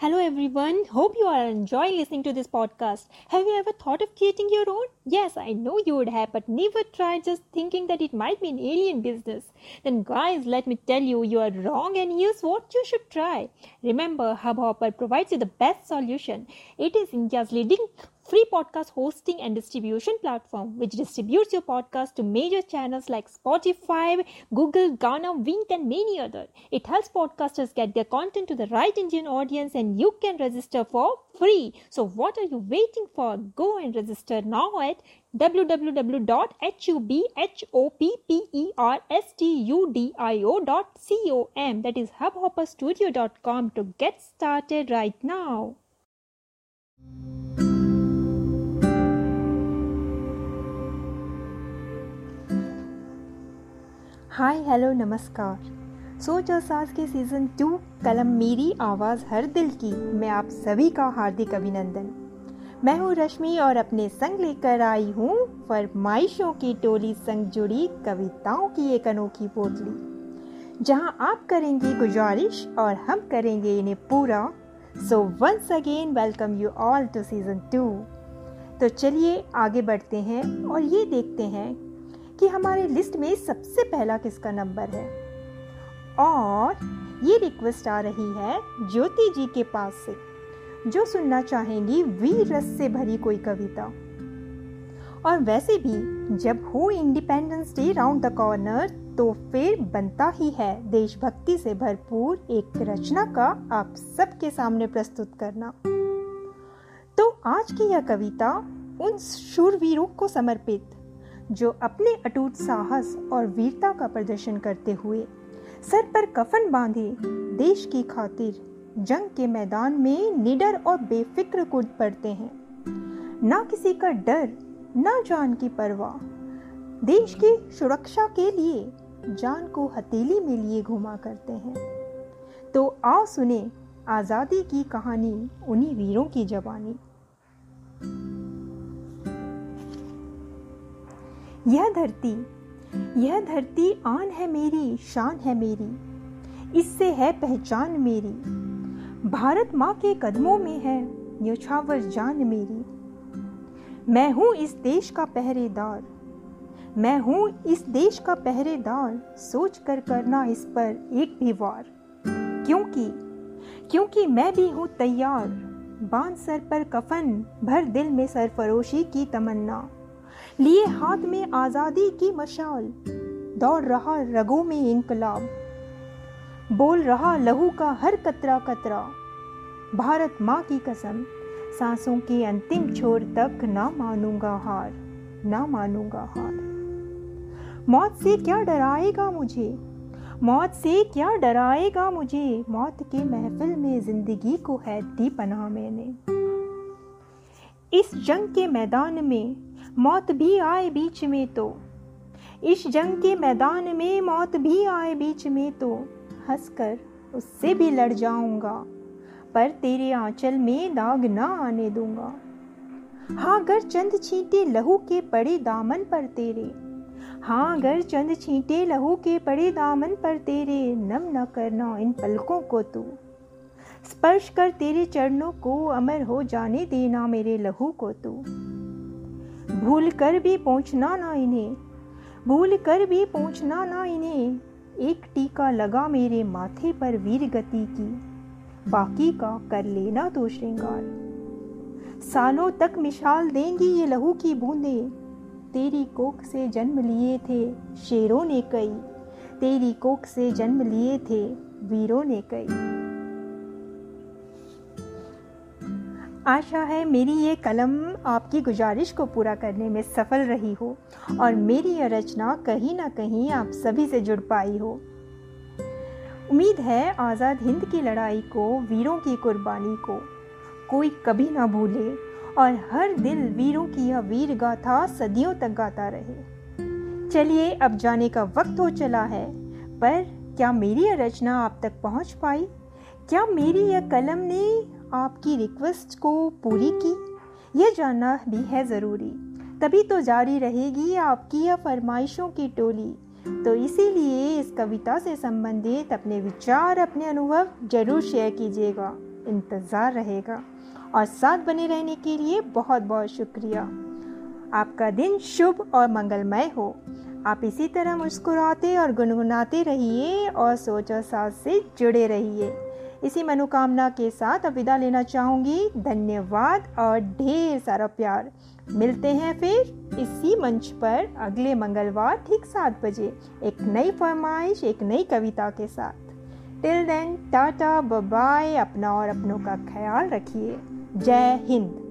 Hello everyone. Hope you are enjoying listening to this podcast. Have you ever thought of creating your own? Yes, I know you would have, but never tried just thinking that it might be an alien business. Then guys, let me tell you, you are wrong and here's what you should try. Remember, Hubhopper provides you the best solution. It is India's leading free podcast hosting and distribution platform which distributes your podcast to major channels like Spotify, Google, Ghana, Wink and many other. It helps podcasters get their content to the right Indian audience and you can register for free. So what are you waiting for? Go and register now at www.hubhopperstudio.com that is hubhopperstudio.com to get started right now. Hi, hello, नमस्कार। सोच और सास के season two कलम मेरी आवाज़ हर दिल की, मैं आप सभी का हार्दिक अभिनंदन। मैं हूँ रश्मि और अपने संग लेकर आई हूँ फरमाइशों की टोली संग जुड़ी कविताओं की एक अनोखी पोतली जहाँ आप करेंगे गुजारिश और हम करेंगे इन्हें पूरा। So once again welcome you all to season two तो चलिए, आगे बढ़ते हैं और ये देखते हैं कि हमारे लिस्ट में सबसे पहला किसका नंबर है? और ये रिक्वेस्ट आ रही है ज्योति जी के पास से, जो सुनना चाहेंगी वीर रस से भरी कोई कविता। और वैसे भी जब हो independence day round the corner तो फिर बनता ही है देशभक्ति से भरपूर एक रचना का आप सबके सामने प्रस्तुत करना। तो आज की यह कविता उन शूरवीरों को समर्पित जो अपने अटूट साहस और वीरता का प्रदर्शन करते हुए सर पर कफन बांधे देश की खातिर जंग के मैदान में निडर और बेफिक्र कूद पड़ते हैं। ना किसी का डर, ना जान की परवाह। देश की सुरक्षा के लिए जान को हथेली में लिए घुमा करते हैं। तो आओ सुने आज़ादी की कहानी उन्हीं वीरों की जवानी। यह धरती यह धरती आन है मेरी, शान है मेरी, इससे है पहचान मेरी। भारत माँ के कदमों में है, न्योछावर जान मेरी। मैं हूँ इस देश का पहरेदार, मैं हूँ इस देश का पहरेदार सोच कर करना इस पर एक भी वार। क्योंकि क्योंकि मैं भी हूँ तैयार, बाँध सर पर कफन, भर दिल में सरफरोशी की तमन्ना। लिए हाथ में आज़ादी की मशाल। दौड़ रहा रगों में इनकलाब। बोल रहा लहू का हर कतरा कतरा। भारत माँ की कसम, सांसों के अंतिम छोर तक ना मानूँगा हार, ना मानूँगा हार। मौत से क्या डराएगा मुझे? मौत से क्या डराएगा मुझे? मौत के महफिल में ज़िंदगी को है दी पनाह मैंने। इस जंग के मैदान में मौत भी आए बीच में तो। इस जंग के मैदान में मौत भी आए बीच में तो। हंसकर उससे भी लड़ जाऊँगा, पर तेरे आंचल में दाग ना आने दूँगा। हाँ अगर चंद छींटे लहू के पड़े दामन पर तेरे। हाँ अगर चंद छींटे लहू के पड़े दामन पर तेरे। नम न करना इन पलकों को तू। स्पर्श कर तेरे चरणों को, अमर हो जाने देना मेरे लहू को तू। भूल कर भी पहुँचना ना इन्हें। भूल कर भी पहुँचना ना इन्हें। एक टीका लगा मेरे माथे पर वीर गति की। बाकी का कर लेना तो श्रृंगार। सालों तक मिसाल देंगी ये लहू की बूंदे। तेरी कोख से जन्म लिए थे शेरों ने कई। तेरी कोख से जन्म लिए थे वीरों ने कई। आशा है मेरी ये कलम आपकी गुजारिश को पूरा करने में सफल रही हो और मेरी यह रचना कहीं ना कहीं आप सभी से जुड़ पाई हो। उम्मीद है आज़ाद हिंद की लड़ाई को, वीरों की कुर्बानी को कोई कभी ना भूले और हर दिल वीरों की यह वीर गाथा सदियों तक गाता रहे। चलिए अब जाने का वक्त हो चला है, पर क्या मेरी यह रचना आप तक पहुँच पाई? क्या मेरी यह कलम ने आपकी रिक्वेस्ट को पूरी की। यह जानना भी है ज़रूरी। तभी तो जारी रहेगी आपकी यह फरमाइशों की टोली। तो इसीलिए इस कविता से संबंधित अपने विचार, अपने अनुभव ज़रूर शेयर कीजिएगा। इंतज़ार रहेगा। और साथ बने रहने के लिए बहुत बहुत शुक्रिया। आपका दिन शुभ और मंगलमय हो। आप इसी तरह मुस्कुराते और गुनगुनाते रहिए और सोच और साथ से जुड़े रहिए। इसी मनोकामना के साथ अब विदा लेना चाहूँगी। धन्यवाद और ढेर सारा प्यार। मिलते हैं फिर इसी मंच पर अगले मंगलवार ठीक सात बजे, एक नई फरमाइश, एक नई कविता के साथ। टिल देन टाटा बाय अपना और अपनों का ख्याल रखिए। जय हिंद।